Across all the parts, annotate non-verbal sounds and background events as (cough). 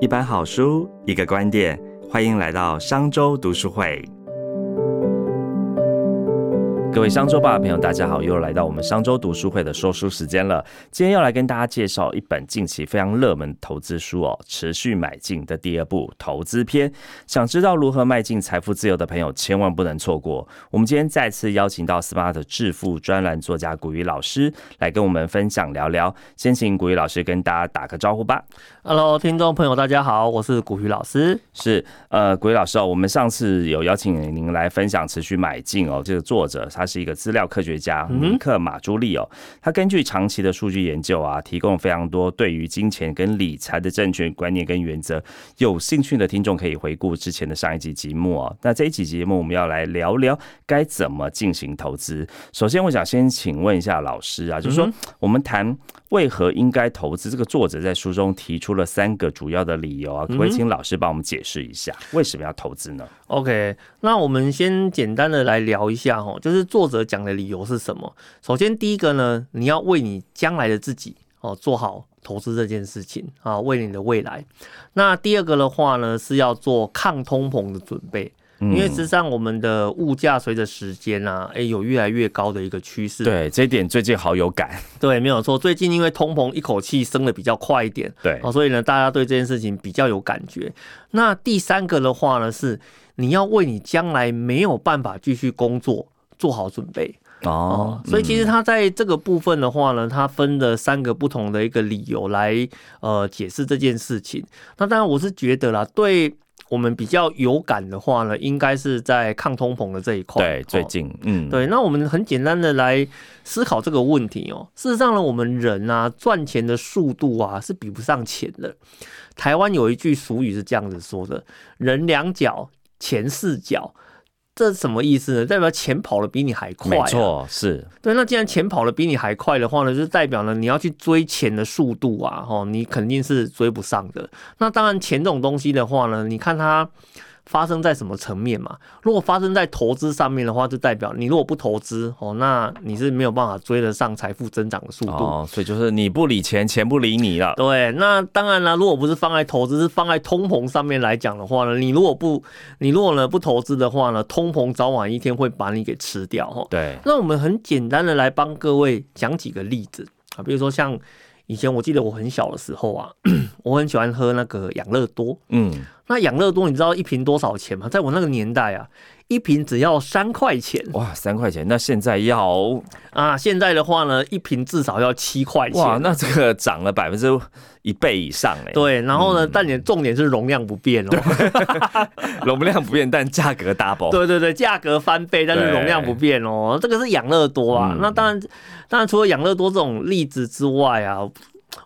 一本好书，一个观点，欢迎来到商周读书会。各位商周吧朋友，大家好，又来到我们商周读书会的说书时间了。今天要来跟大家介绍一本近期非常热门投资书哦，《持续买进》的第二部投资篇。想知道如何迈进财富自由的朋友，千万不能错过。我们今天再次邀请到 Smart 致富专栏作家古雨老师来跟我们分享聊聊。先请古雨老师跟大家打个招呼吧。Hello，听众朋友，大家好，我是古雨老师。是呃，古雨老师哦，我们上次有邀请您来分享《持续买进》哦，这个作者他是一个资料科学家尼克马朱利哦，他根据长期的数据研究啊，提供非常多对于金钱跟理财的正确观念跟原则。有兴趣的听众可以回顾之前的上一集节目哦。那这一集节目我们要来聊聊该怎么进行投资。首先，我想先请问一下老师啊，就是说我们谈为何应该投资，这个作者在书中提出了三个主要的理由啊，可不可以请老师帮我们解释一下为什么要投资呢？OK，那我们先简单的来聊一下哦，就是作者讲的理由是什么？首先第一个呢，你要为你将来的自己哦做好投资这件事情啊，为你的未来。那第二个的话呢，是要做抗通膨的准备。因为实际上我们的物价随着时间啊，哎，有越来越高的一个趋势。对，这一点最近好有感。(laughs) 对，没有错。最近因为通膨一口气升的比较快一点，对，哦，所以呢，大家对这件事情比较有感觉。那第三个的话呢，是你要为你将来没有办法继续工作做好准备哦。所以其实他在这个部分的话呢，他分了三个不同的一个理由来呃解释这件事情。那当然，我是觉得啦，对。我们比较有感的话呢，应该是在抗通膨的这一块。对，最近，嗯，对。那我们很简单的来思考这个问题哦。事实上呢，我们人啊赚钱的速度啊是比不上钱的。台湾有一句俗语是这样子说的：“人两脚，钱四脚。”这什么意思呢？代表钱跑的比你还快、啊。没错，是对。那既然钱跑的比你还快的话呢，就代表呢你要去追钱的速度啊，哦，你肯定是追不上的。那当然，钱这种东西的话呢，你看它。发生在什么层面嘛？如果发生在投资上面的话，就代表你如果不投资哦，那你是没有办法追得上财富增长的速度。哦，所以就是你不理钱，钱不理你了。对，那当然了，如果不是放在投资，是放在通膨上面来讲的话呢，你如果不，你如果呢不投资的话呢，通膨早晚一天会把你给吃掉哈。对，那我们很简单的来帮各位讲几个例子啊，比如说像以前我记得我很小的时候啊，(clears throat) 我很喜欢喝那个养乐多，嗯。那养乐多你知道一瓶多少钱吗？在我那个年代啊，一瓶只要三块钱。哇，三块钱！那现在要啊，现在的话呢，一瓶至少要七块钱。哇，那这个涨了百分之一倍以上哎。对，然后呢，但你重点是容量不变哦，(laughs) 容量不变，但价格 double。对对对，价格翻倍，但是容量不变哦。这个是养乐多啊。那当然，当然除了养乐多这种例子之外啊。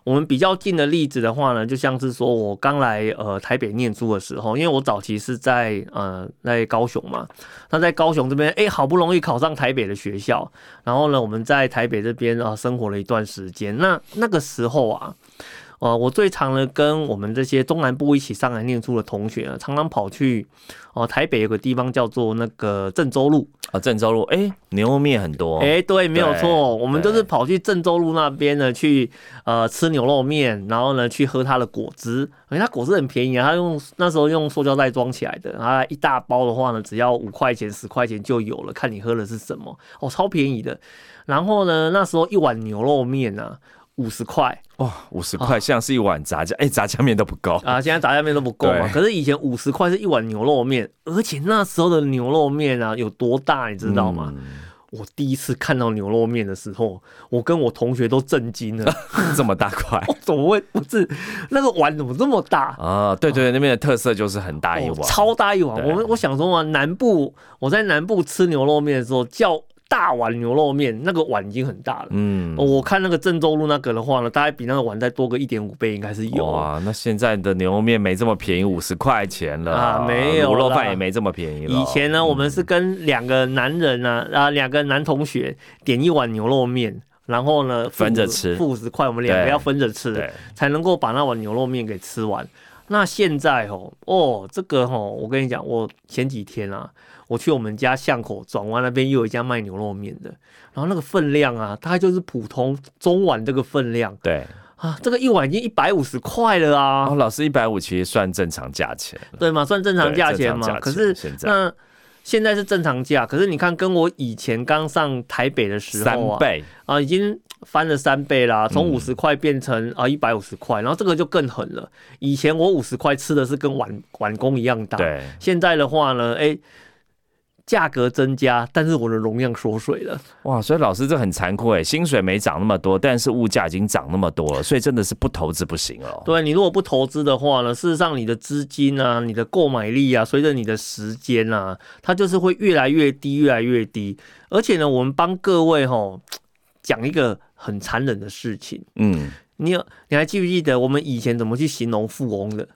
我们比较近的例子的话呢，就像是说我刚来呃台北念书的时候，因为我早期是在呃在高雄嘛，那在高雄这边，哎，好不容易考上台北的学校，然后呢，我们在台北这边啊生活了一段时间，那那个时候啊。呃，我最常呢跟我们这些中南部一起上来念书的同学啊，常常跑去哦台北有个地方叫做那个郑州路啊，郑州路哎牛肉面很多哎，对，没有错，我们就是跑去郑州路那边呢去呃吃牛肉面，然后呢去喝它的果汁，而且它果汁很便宜啊，它用那时候用塑胶袋装起来的，啊一大包的话呢只要五块钱十块钱就有了，看你喝的是什么哦，超便宜的。然后呢那时候一碗牛肉面呢。五十块哇，五十块像是一碗炸酱，哎，炸酱面都不够啊！现在炸酱面都不够嘛。可是以前五十块是一碗牛肉面，而且那时候的牛肉面啊有多大，你知道吗？我第一次看到牛肉面的时候，我跟我同学都震惊了，(laughs) 这么大块，(laughs) 怎么会不是那个碗怎么这么大啊？对对，那边的特色就是很大一碗，超大一碗。我们我想说嘛，南部我在南部吃牛肉面的时候叫。大碗牛肉面，那个碗已经很大了。嗯，我看那个郑州路那个的话呢，大概比那个碗再多个一点五倍，应该是有。哇，那现在的牛肉面没这么便宜，五十块钱了啊，没有牛肉饭也没这么便宜了。以前呢，我们是跟两个男人呢，啊，两个男同学点一碗牛肉面，然后呢分着吃，付五十块，我们两个要分着吃，才能够把那碗牛肉面给吃完。那现在哦，哦，这个哦，我跟你讲，我前几天啊。我去我们家巷口转弯那边又有一家卖牛肉面的，然后那个分量啊，大概就是普通中碗这个分量。对啊，这个一碗已经一百五十块了啊！哦，老师一百五其实算正常价钱，对吗？算正常价钱嘛？可是那现在是正常价，可是你看，跟我以前刚上台北的时候啊，三倍啊，已经翻了三倍啦，从五十块变成啊一百五十块，然后这个就更狠了。以前我五十块吃的是跟碗碗工一样大，对，现在的话呢，哎。价格增加，但是我的容量缩水了。哇，所以老师这很残酷哎，薪水没涨那么多，但是物价已经涨那么多了，所以真的是不投资不行哦。对你如果不投资的话呢，事实上你的资金啊、你的购买力啊，随着你的时间啊，它就是会越来越低，越来越低。而且呢，我们帮各位哈讲一个很残忍的事情。嗯，你有你还记不记得我们以前怎么去形容富翁的？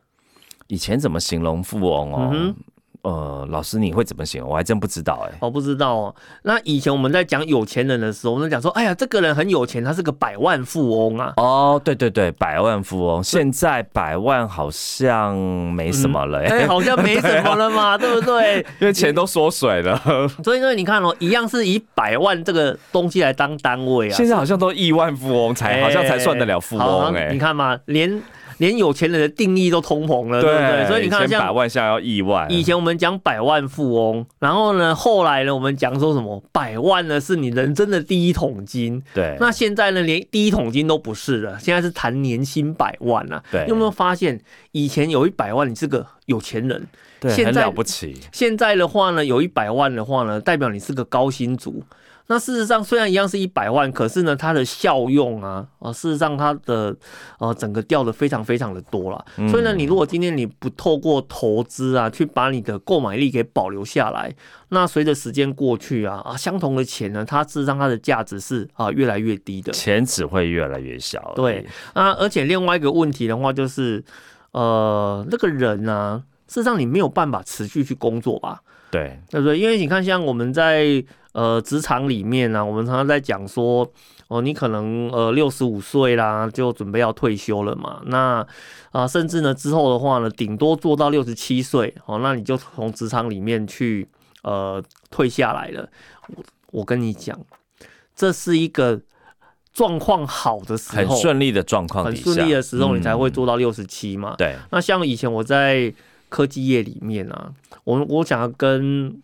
以前怎么形容富翁哦？呃，老师你会怎么形容？我还真不知道哎，我不知道哦。那以前我们在讲有钱人的时候，我们讲说，哎呀，这个人很有钱，他是个百万富翁啊。哦，对对对，百万富翁。现在百万好像没什么了，哎，好像没什么了嘛，(laughs) 对不对？因为钱都缩水了。(laughs) 所以说，你看哦，一样是以百万这个东西来当单位啊。现在好像都亿万富翁才好像才算得了富翁哎。你看嘛，连。连有钱人的定义都通膨了，对不对？所以你看，像百万，像要亿万。以前我们讲百万富翁，然后呢，后来呢，我们讲说什么百万呢？是你人生的第一桶金。对。那现在呢，连第一桶金都不是了，现在是谈年薪百万了。对。有没有发现，以前有一百万，你是个有钱人，对，很了不起。现在的话呢，有一百万的话呢，代表你是个高薪族。那事实上，虽然一样是一百万，可是呢，它的效用啊，啊，事实上它的呃整个掉的非常非常的多了。所以呢，你如果今天你不透过投资啊，去把你的购买力给保留下来，那随着时间过去啊啊，相同的钱呢，它事实上它的价值是啊越来越低的，钱只会越来越小。对啊，而且另外一个问题的话，就是呃，那个人呢，事实上你没有办法持续去工作吧？对，对不对？因为你看，像我们在呃，职场里面呢，我们常常在讲说，哦，你可能呃六十五岁啦，就准备要退休了嘛。那啊，甚至呢之后的话呢，顶多做到六十七岁，哦，那你就从职场里面去呃退下来了。我我跟你讲，这是一个状况好的时候，很顺利的状况，很顺利的时候，你才会做到六十七嘛。对。那像以前我在科技业里面啊，我我想要跟。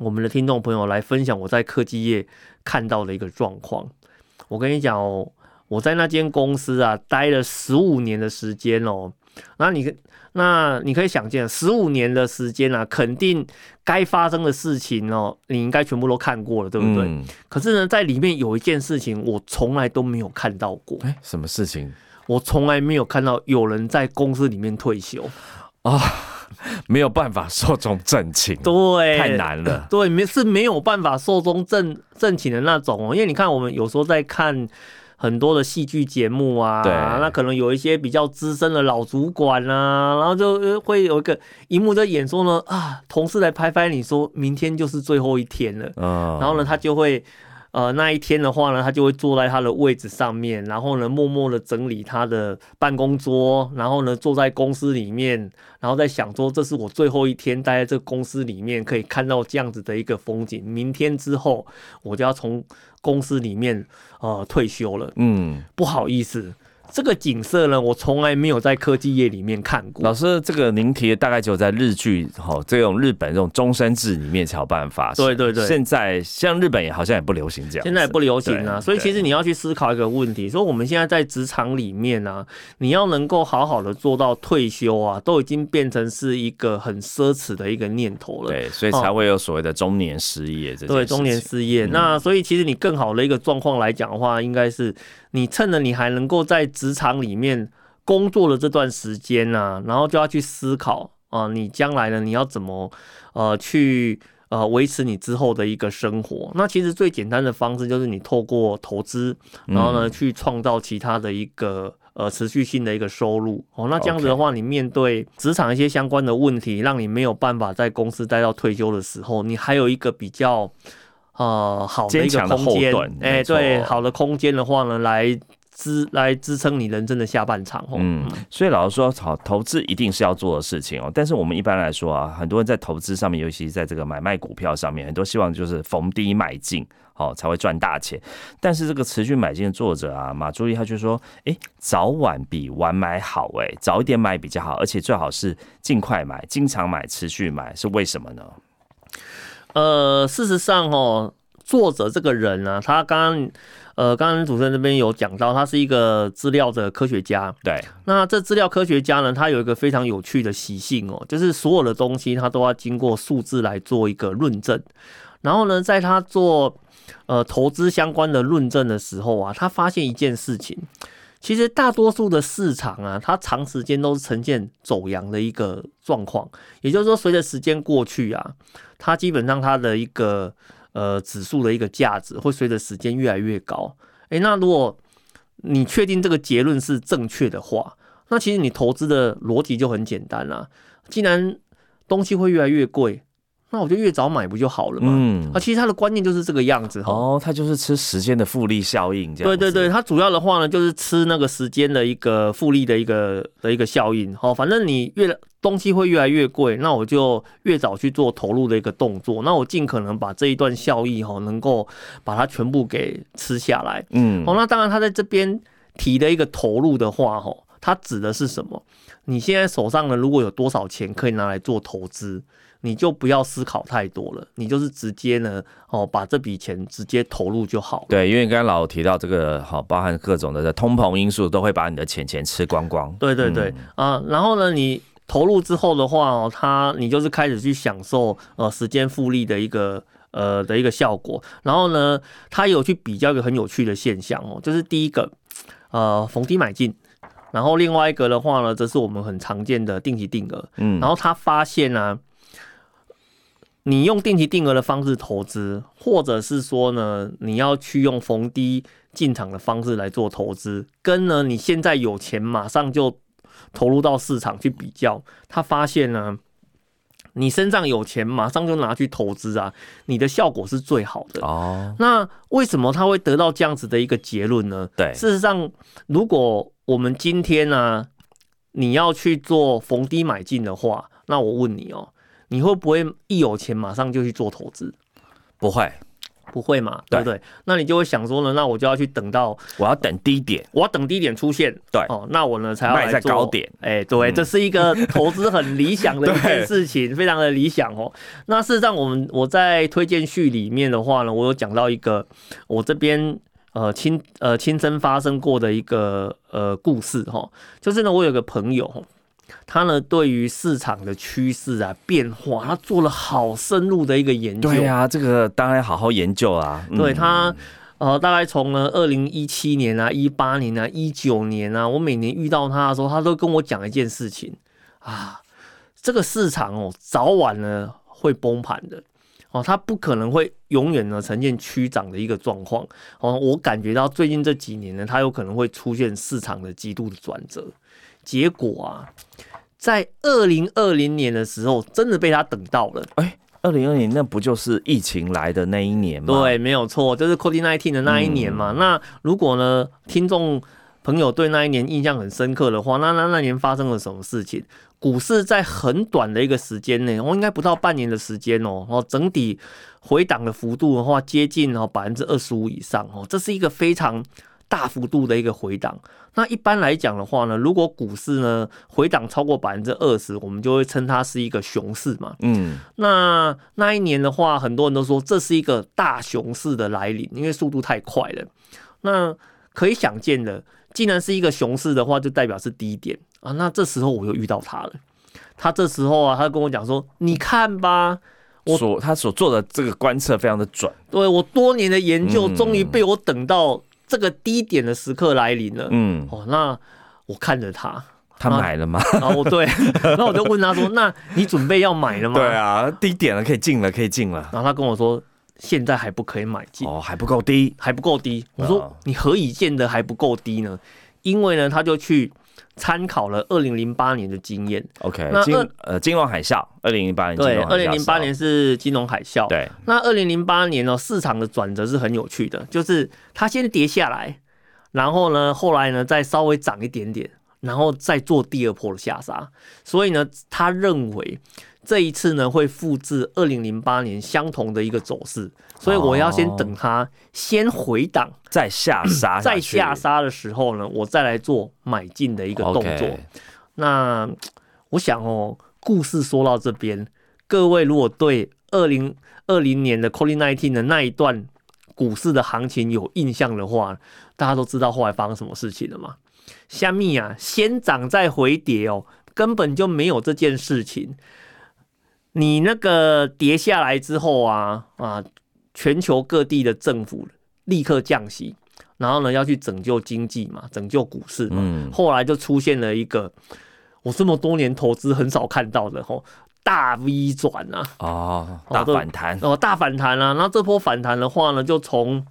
我们的听众朋友来分享我在科技业看到的一个状况。我跟你讲哦，我在那间公司啊待了十五年的时间哦。那你那你可以想见，十五年的时间啊，肯定该发生的事情哦，你应该全部都看过了，对不对？可是呢，在里面有一件事情，我从来都没有看到过。哎，什么事情？我从来没有看到有人在公司里面退休啊。(laughs) 没有办法寿终正寝，对，太难了。(laughs) 对，没是没有办法寿终正正寝的那种哦。因为你看，我们有时候在看很多的戏剧节目啊，对，那可能有一些比较资深的老主管啊，然后就会有一个荧幕在演说呢啊，同事来拍拍你说明天就是最后一天了，嗯，然后呢，他就会。呃，那一天的话呢，他就会坐在他的位置上面，然后呢，默默的整理他的办公桌，然后呢，坐在公司里面，然后在想说，这是我最后一天待在这个公司里面，可以看到这样子的一个风景。明天之后，我就要从公司里面呃退休了。嗯，不好意思。这个景色呢，我从来没有在科技业里面看过。老师，这个您提的大概只有在日剧哈，这种日本这种终身制里面才有办法。对对对。现在像日本也好像也不流行这样。现在也不流行啊，所以其实你要去思考一个问题：说我们现在在职场里面呢，你要能够好好的做到退休啊，都已经变成是一个很奢侈的一个念头了。对，所以才会有所谓的中年失业这。对，中年失业。那所以其实你更好的一个状况来讲的话，应该是。你趁着你还能够在职场里面工作的这段时间呢，然后就要去思考啊，你将来呢，你要怎么呃去呃维持你之后的一个生活？那其实最简单的方式就是你透过投资，然后呢去创造其他的一个呃持续性的一个收入哦。那这样子的话，你面对职场一些相关的问题，让你没有办法在公司待到退休的时候，你还有一个比较。呃，好的一个空间，哎，对，好的空间的话呢，来支来支撑你人生的下半场哦。嗯，所以老实说，好投资一定是要做的事情哦。但是我们一般来说啊，很多人在投资上面，尤其在这个买卖股票上面，很多希望就是逢低买进，好才会赚大钱。但是这个持续买进的作者啊，马朱丽他就说，哎，早晚比晚买好，哎，早一点买比较好，而且最好是尽快买，经常买，持续买，是为什么呢？呃，事实上哦，作者这个人呢，他刚刚呃，刚刚主持人这边有讲到，他是一个资料的科学家。对，那这资料科学家呢，他有一个非常有趣的习性哦，就是所有的东西他都要经过数字来做一个论证。然后呢，在他做呃投资相关的论证的时候啊，他发现一件事情，其实大多数的市场啊，它长时间都是呈现走阳的一个状况。也就是说，随着时间过去啊。它基本上它的一个呃指数的一个价值会随着时间越来越高。诶，那如果你确定这个结论是正确的话，那其实你投资的逻辑就很简单啦。既然东西会越来越贵。那我就越早买不就好了嘛？嗯，啊，其实它的观念就是这个样子哈。哦，它就是吃时间的复利效应这样。对对对，它主要的话呢，就是吃那个时间的一个复利的一个的一个效应。好，反正你越东西会越来越贵，那我就越早去做投入的一个动作。那我尽可能把这一段效益哈，能够把它全部给吃下来。嗯，哦，那当然，他在这边提的一个投入的话哈，它指的是什么？你现在手上呢，如果有多少钱可以拿来做投资？你就不要思考太多了，你就是直接呢，哦，把这笔钱直接投入就好。对，因为刚刚老提到这个，好，包含各种的通膨因素，都会把你的钱钱吃光光。对对对，啊，然后呢，你投入之后的话，哦，它你就是开始去享受呃时间复利的一个呃的一个效果。然后呢，他有去比较一个很有趣的现象哦，就是第一个，呃，逢低买进，然后另外一个的话呢，这是我们很常见的定期定额。嗯，然后他发现呢。你用定期定额的方式投资，或者是说呢，你要去用逢低进场的方式来做投资，跟呢你现在有钱马上就投入到市场去比较，他发现呢，你身上有钱马上就拿去投资啊，你的效果是最好的哦。那为什么他会得到这样子的一个结论呢？对，事实上，如果我们今天呢，你要去做逢低买进的话，那我问你哦。你会不会一有钱马上就去做投资？不会，不会嘛，对不对？那你就会想说呢，那我就要去等到我要等低点，我要等低点出现，对哦，那我呢才要卖在高点。哎，对，这是一个投资很理想的一件 (laughs) 事情，非常的理想哦。那事实上，我们我在推荐序里面的话呢，我有讲到一个我这边呃亲呃亲身发生过的一个呃故事哈，就是呢，我有个朋友。他呢，对于市场的趋势啊变化，他做了好深入的一个研究。对呀，这个当然好好研究啊。对他，呃，大概从呢二零一七年啊、一八年啊、一九年啊，我每年遇到他的时候，他都跟我讲一件事情啊，这个市场哦，早晚呢会崩盘的哦，它不可能会永远呢呈现趋涨的一个状况哦。我感觉到最近这几年呢，它有可能会出现市场的极度的转折。结果啊，在二零二零年的时候，真的被他等到了。哎，二零二零那不就是疫情来的那一年吗？对，没有错，就是 COVID nineteen 的那一年嘛。那如果呢，听众朋友对那一年印象很深刻的话，那那那年发生了什么事情？股市在很短的一个时间内，哦，应该不到半年的时间哦，哦，整体回档的幅度的话，接近哦百分之二十五以上哦，这是一个非常。大幅度的一个回档，那一般来讲的话呢，如果股市呢回档超过百分之二十，我们就会称它是一个熊市嘛。嗯，那那一年的话，很多人都说这是一个大熊市的来临，因为速度太快了。那可以想见的，既然是一个熊市的话，就代表是低点啊。那这时候我又遇到他了，他这时候啊，他跟我讲说：“你看吧，我所他所做的这个观测非常的准，对我多年的研究，终于被我等到。”这个低点的时刻来临了，嗯，哦，那我看着他，他买了吗？哦，对，(laughs) 那我就问他说：“那你准备要买了吗？”对啊，低点了，可以进了，可以进了。然后他跟我说：“现在还不可以买进，哦，还不够低，还不够低。”我说：“你何以见得还不够低呢？”因为呢，他就去。参考了二零零八年的经验，OK，那金呃金融海啸，二零零八年对，二零零八年是金融海啸，对，那二零零八年呢市场的转折是很有趣的，就是它先跌下来，然后呢，后来呢再稍微涨一点点，然后再做第二波的下杀。所以呢，他认为这一次呢会复制二零零八年相同的一个走势，所以我要先等它先回档再下杀，再下杀的时候呢，我再来做买进的一个动作。那我想哦，故事说到这边，各位如果对二零二零年的 COVID nineteen 的那一段股市的行情有印象的话，大家都知道后来发生什么事情了吗？虾米啊，先涨再回跌哦，根本就没有这件事情。你那个跌下来之后啊啊，全球各地的政府立刻降息，然后呢要去拯救经济嘛，拯救股市嘛。后来就出现了一个我这么多年投资很少看到的吼。大 V 转啊！哦，大反弹哦，大反弹啊！那这波反弹的话呢，就从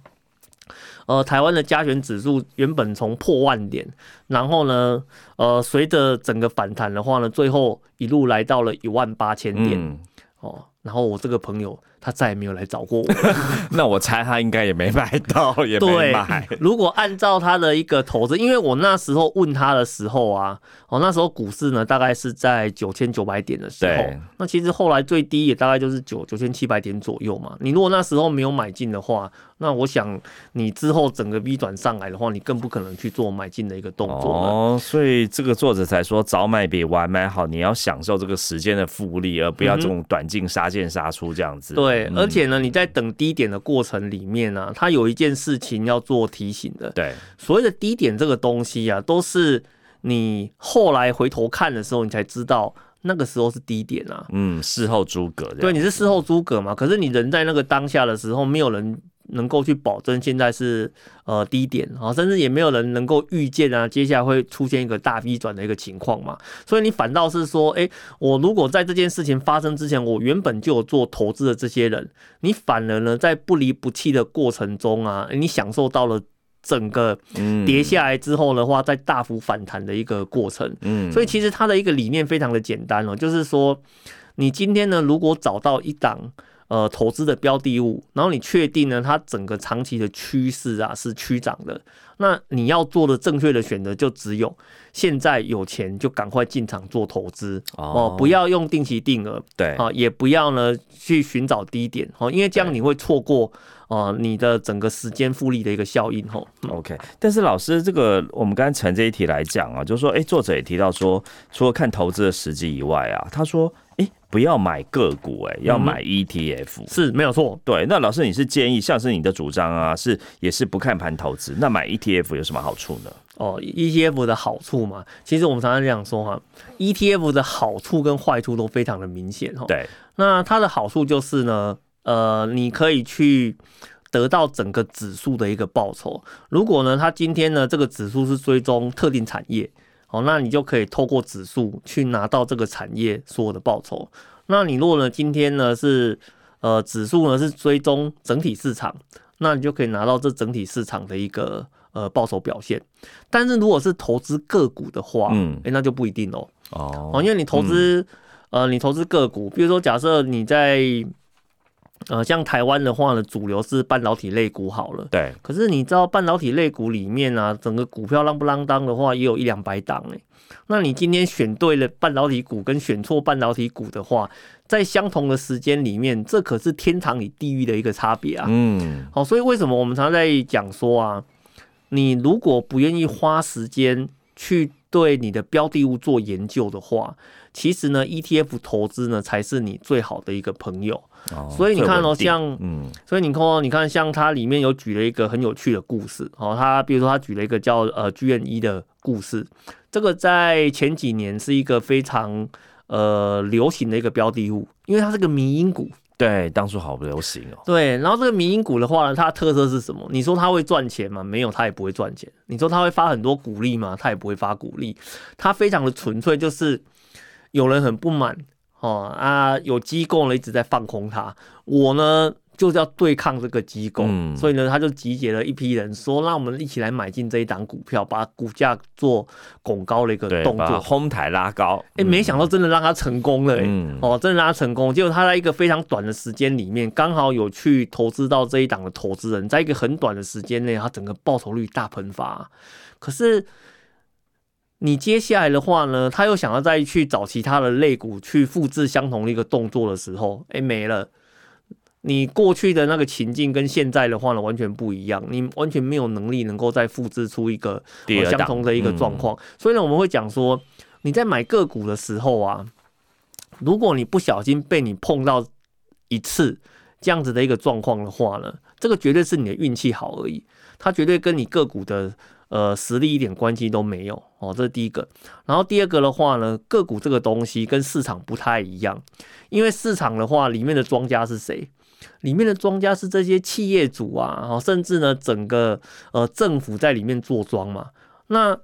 呃台湾的加权指数原本从破万点，然后呢，呃，随着整个反弹的话呢，最后一路来到了一万八千点哦。然后我这个朋友。他再也没有来找过我，(laughs) 那我猜他应该也没买到，也没买。如果按照他的一个投资，因为我那时候问他的时候啊，哦，那时候股市呢大概是在九千九百点的时候，那其实后来最低也大概就是九九千七百点左右嘛。你如果那时候没有买进的话，那我想你之后整个 V 转上来的话，你更不可能去做买进的一个动作哦。所以这个作者才说早买比晚买好，你要享受这个时间的复利，而不要这种短进杀进杀出这样子。对，而且呢，你在等低点的过程里面呢，它有一件事情要做提醒的。对，所谓的低点这个东西啊，都是你后来回头看的时候，你才知道那个时候是低点啊。嗯，事后诸葛。对，你是事后诸葛嘛？可是你人在那个当下的时候，没有人。能够去保证现在是呃低点啊，甚至也没有人能够预见啊，接下来会出现一个大 V 转的一个情况嘛。所以你反倒是说，哎，我如果在这件事情发生之前，我原本就有做投资的这些人，你反而呢在不离不弃的过程中啊，(laughs) 你享受到了整个跌下来之后的话，在大幅反弹的一个过程。嗯，所以其实它的一个理念非常的简单哦，就是说你今天呢，如果找到一档。呃，投资的标的物，然后你确定呢，它整个长期的趋势啊是趋涨的，那你要做的正确的选择就只有现在有钱就赶快进场做投资哦，不要用定期定额，对啊，也不要呢去寻找低点哦，因为这样你会错过啊你的整个时间复利的一个效应哦。OK，但是老师这个我们刚才从这一题来讲啊，就是说，哎，作者也提到说，除了看投资的时机以外啊，他说。不要买个股，哎，要买 ETF，是没有错。对，那老师你是建议，像是你的主张啊，是也是不看盘投资，那买 ETF 有什么好处呢？哦，ETF 的好处嘛，其实我们常常这样说哈，ETF 的好处跟坏处都非常的明显哈。对，那它的好处就是呢，呃，你可以去得到整个指数的一个报酬。如果呢，它今天呢这个指数是追踪特定产业。哦，那你就可以透过指数去拿到这个产业所有的报酬。那你如果呢，今天呢是呃指数呢是追踪整体市场，那你就可以拿到这整体市场的一个呃报酬表现。但是如果是投资个股的话，嗯，哎，那就不一定哦。哦，因为你投资呃你投资个股，比如说假设你在。呃，像台湾的话呢，主流是半导体类股好了。对。可是你知道半导体类股里面啊，整个股票浪不浪当的话，也有一两百档哎。那你今天选对了半导体股，跟选错半导体股的话，在相同的时间里面，这可是天堂与地狱的一个差别啊。嗯。好，所以为什么我们常常在讲说啊，你如果不愿意花时间去对你的标的物做研究的话，其实呢，ETF 投资呢才是你最好的一个朋友。所以你看哦，像，嗯，所以你看哦，你看像它里面有举了一个很有趣的故事哦，它比如说它举了一个叫呃剧院一的故事，这个在前几年是一个非常呃流行的一个标的物，因为它是个民营股，对，当初好不流行哦。对，然后这个民营股的话呢，它的特色是什么？你说它会赚钱吗？没有，它也不会赚钱。你说它会发很多股利吗？它也不会发股利。它非常的纯粹，就是有人很不满。哦啊，有机构呢一直在放空它，我呢就是要对抗这个机构，所以呢，他就集结了一批人，说让我们一起来买进这一档股票，把股价做拱高的一个动作，哄抬拉高。哎，没想到真的让他成功了，哎，哦，真的让他成功。结果他在一个非常短的时间里面，刚好有去投资到这一档的投资人，在一个很短的时间内，他整个报酬率大喷发。可是你接下来的话呢，他又想要再去找其他的类股去复制相同的一个动作的时候，哎，没了。你过去的那个情境跟现在的话呢，完全不一样。你完全没有能力能够再复制出一个相同的一个状况。所以呢，我们会讲说，你在买个股的时候啊，如果你不小心被你碰到一次这样子的一个状况的话呢，这个绝对是你的运气好而已，它绝对跟你个股的呃实力一点关系都没有哦。这是第一个。然后第二个的话呢，个股这个东西跟市场不太一样，因为市场的话里面的庄家是谁？里面的庄家是这些企业主啊，甚至呢，整个呃政府在里面做庄嘛。那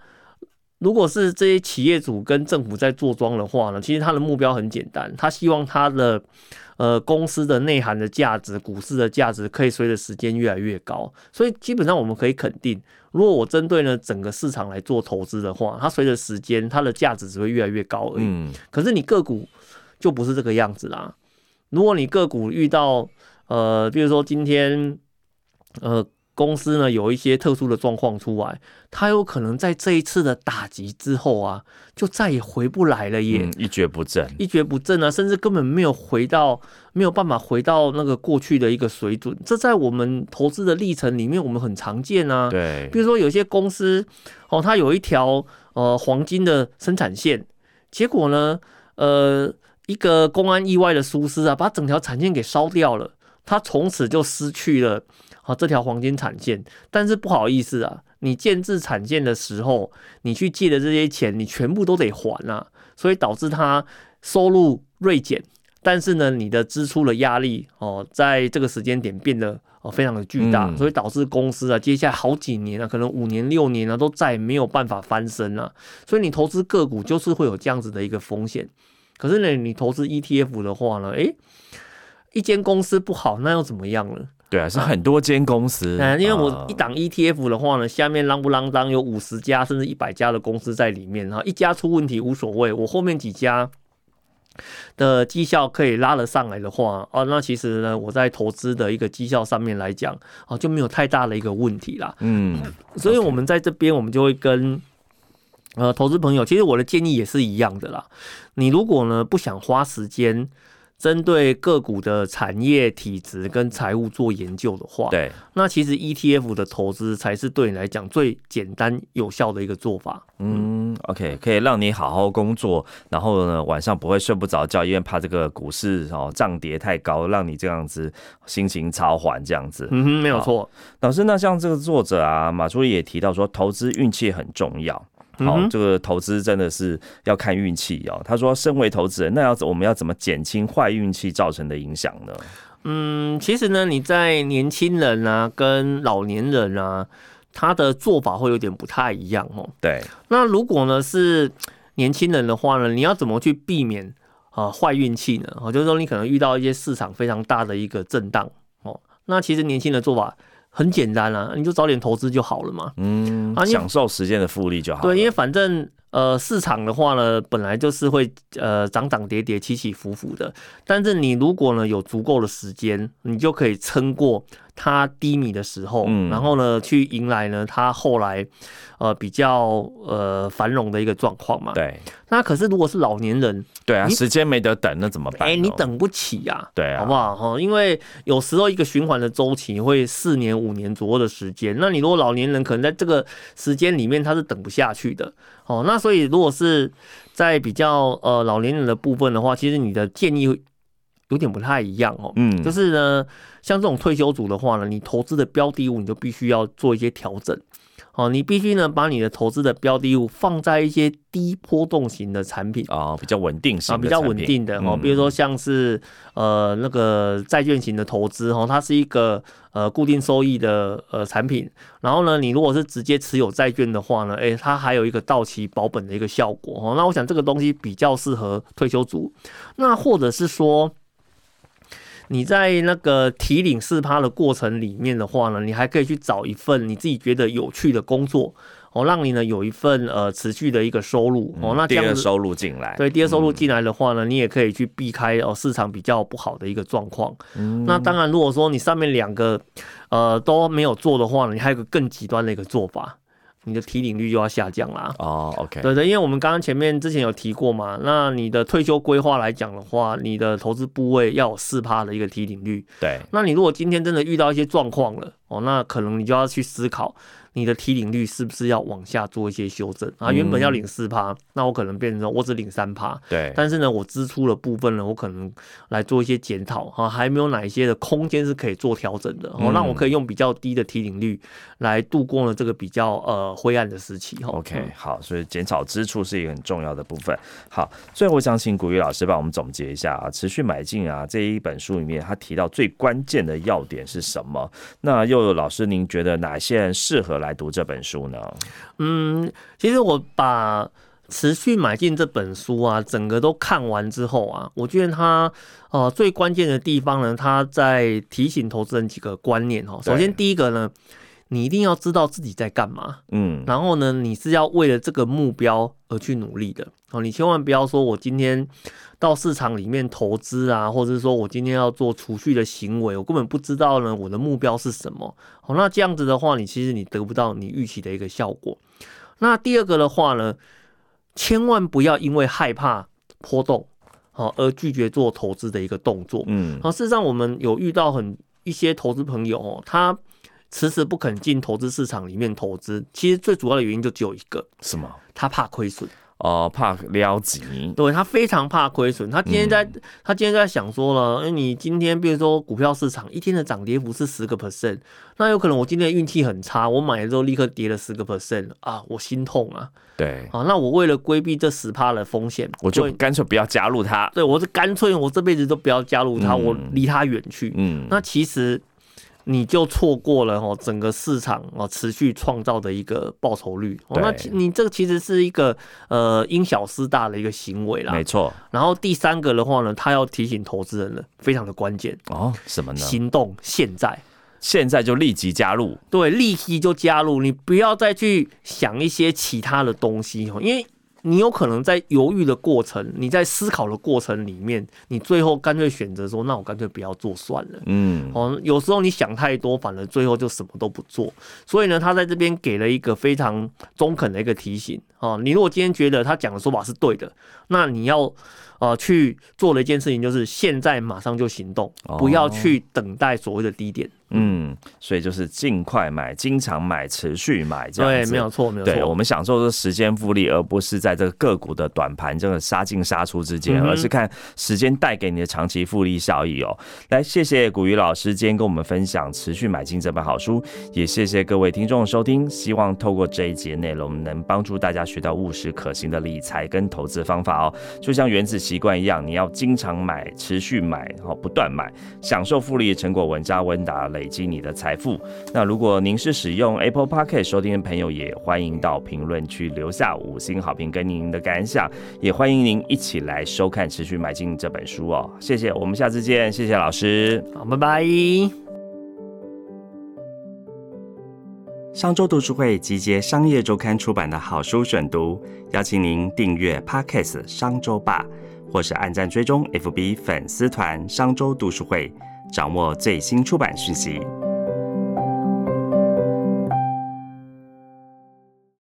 如果是这些企业主跟政府在做庄的话呢，其实他的目标很简单，他希望他的呃公司的内涵的价值、股市的价值可以随着时间越来越高。所以基本上我们可以肯定，如果我针对呢整个市场来做投资的话，它随着时间它的价值只会越来越高而已。嗯。可是你个股就不是这个样子啦。如果你个股遇到呃，比如说今天，呃，公司呢有一些特殊的状况出来，它有可能在这一次的打击之后啊，就再也回不来了耶，一蹶不振，一蹶不振啊，甚至根本没有回到，没有办法回到那个过去的一个水准。这在我们投资的历程里面，我们很常见啊。对，比如说有些公司哦，它有一条呃黄金的生产线，结果呢，呃，一个公安意外的疏失啊，把整条产线给烧掉了。他从此就失去了啊这条黄金产线，但是不好意思啊，你建制产线的时候，你去借的这些钱，你全部都得还啊，所以导致他收入锐减，但是呢，你的支出的压力哦，在这个时间点变得哦非常的巨大，所以导致公司啊，接下来好几年啊，可能五年六年啊，都再也没有办法翻身了。所以你投资个股就是会有这样子的一个风险，可是呢，你投资 ETF 的话呢，诶。一间公司不好，那又怎么样呢？对啊，是很多间公司。嗯，因为我一档 ETF 的话呢，下面啷不啷当有五十家甚至一百家的公司在里面，然后一家出问题无所谓，我后面几家的绩效可以拉了上来的话，哦，那其实呢，我在投资的一个绩效上面来讲，哦，就没有太大的一个问题啦。嗯，所以我们在这边，我们就会跟呃投资朋友，其实我的建议也是一样的啦。你如果呢不想花时间。针对个股的产业体质跟财务做研究的话，对，那其实 ETF 的投资才是对你来讲最简单有效的一个做法。嗯，OK，可以让你好好工作，然后呢晚上不会睡不着觉，因为怕这个股市哦涨跌太高，让你这样子心情超缓这样子。嗯哼，没有错。老师，那像这个作者啊，马助理也提到说，投资运气很重要。好，这个投资真的是要看运气哦。他说，身为投资人，那要我们要怎么减轻坏运气造成的影响呢？嗯，其实呢，你在年轻人啊跟老年人啊，他的做法会有点不太一样哦。对，那如果呢是年轻人的话呢，你要怎么去避免啊坏运气呢？哦，就是说你可能遇到一些市场非常大的一个震荡哦。那其实年轻的做法。很简单啊，你就早点投资就好了嘛。嗯，享受时间的复利就好。对，因为反正呃市场的话呢，本来就是会呃涨涨跌跌、起起伏伏的。但是你如果呢有足够的时间，你就可以撑过。它低迷的时候，然后呢，去迎来呢，它后来呃比较呃繁荣的一个状况嘛。对。那可是如果是老年人，对啊，时间没得等，那怎么办？哎，你等不起呀。对啊。好不好？哈，因为有时候一个循环的周期会四年、五年左右的时间。那你如果老年人可能在这个时间里面他是等不下去的。哦，那所以如果是在比较呃老年人的部分的话，其实你的建议。有点不太一样哦，嗯，就是呢，像这种退休族的话呢，你投资的标的物你就必须要做一些调整，哦，你必须呢把你的投资的标的物放在一些低波动型的产品啊，比较稳定型啊，比较稳定的哦，比如说像是呃那个债券型的投资哦，它是一个呃固定收益的呃产品，然后呢，你如果是直接持有债券的话呢，诶，它还有一个到期保本的一个效果哦，那我想这个东西比较适合退休族，那或者是说。你在那个提领四趴的过程里面的话呢，你还可以去找一份你自己觉得有趣的工作。哦，让你呢有一份呃持续的一个收入哦，那第二收入进来，对，第二收入进来的话呢，你也可以去避开哦市场比较不好的一个状况。那当然，如果说你上面两个呃都没有做的话呢，你还有个更极端的一个做法，你的提领率就要下降啦。哦，OK，对对，因为我们刚刚前面之前有提过嘛，那你的退休规划来讲的话，你的投资部位要有四趴的一个提领率。对，那你如果今天真的遇到一些状况了哦，那可能你就要去思考。你的提领率是不是要往下做一些修正啊？原本要领四趴，那我可能变成我只领三趴。对。但是呢，我支出的部分呢，我可能来做一些检讨哈，还没有哪一些的空间是可以做调整的哦。那我可以用比较低的提领率来度过了这个比较呃灰暗的时期哈。OK，好，所以减少支出是一个很重要的部分。好，最后我想请古玉老师帮我们总结一下啊，持续买进啊这一本书里面他提到最关键的要点是什么？那又有老师您觉得哪些人适合？来读这本书呢？嗯，其实我把持续买进这本书啊，整个都看完之后啊，我觉得它呃最关键的地方呢，它在提醒投资人几个观念哈。首先第一个呢，你一定要知道自己在干嘛，嗯，然后呢，你是要为了这个目标而去努力的哦，你千万不要说我今天。到市场里面投资啊，或者是说我今天要做储蓄的行为，我根本不知道呢，我的目标是什么？好，那这样子的话，你其实你得不到你预期的一个效果。那第二个的话呢，千万不要因为害怕波动，好而拒绝做投资的一个动作。嗯，好，事实上我们有遇到很一些投资朋友哦，他迟迟不肯进投资市场里面投资，其实最主要的原因就只有一个，什么？他怕亏损。哦，怕撩急，对他非常怕亏损。他今天在，他今天在想说了，你今天比如说股票市场一天的涨跌幅是十个 percent，那有可能我今天运气很差，我买了之后立刻跌了十个 percent 啊，我心痛啊。对，啊，那我为了规避这十趴的风险，我就干脆不要加入他。对，我是干脆我这辈子都不要加入它，我离他远去。嗯，那其实。你就错过了哦，整个市场哦持续创造的一个报酬率哦，那你这个其实是一个呃因小失大的一个行为啦，没错。然后第三个的话呢，他要提醒投资人了非常的关键哦，什么呢？行动现在，现在就立即加入，对，立即就加入，你不要再去想一些其他的东西哦，因为。你有可能在犹豫的过程，你在思考的过程里面，你最后干脆选择说，那我干脆不要做算了。嗯，哦，有时候你想太多，反而最后就什么都不做。所以呢，他在这边给了一个非常中肯的一个提醒。哦，你如果今天觉得他讲的说法是对的，那你要。呃，去做的一件事情，就是现在马上就行动，不要去等待所谓的低点。嗯，所以就是尽快买，经常买，持续买，这样子。对，没有错，没有错。对我们享受的时间复利，而不是在这个个股的短盘这个杀进杀出之间，而是看时间带给你的长期复利效益哦。来，谢谢古鱼老师今天跟我们分享持续买进这本好书，也谢谢各位听众的收听。希望透过这一节内容，能帮助大家学到务实可行的理财跟投资方法哦。就像原子。习惯一样，你要经常买，持续买，然后不断买，享受复利的成果，稳扎稳打，累积你的财富。那如果您是使用 Apple Podcast 收听的朋友，也欢迎到评论区留下五星好评跟您的感想，也欢迎您一起来收看《持续买进》这本书哦。谢谢，我们下次见，谢谢老师，好，拜拜。商周读书会集结商业周刊出版的好书选读，邀请您订阅 Podcast 商周吧，或是按赞追踪 FB 粉丝团商周读书会，掌握最新出版讯息。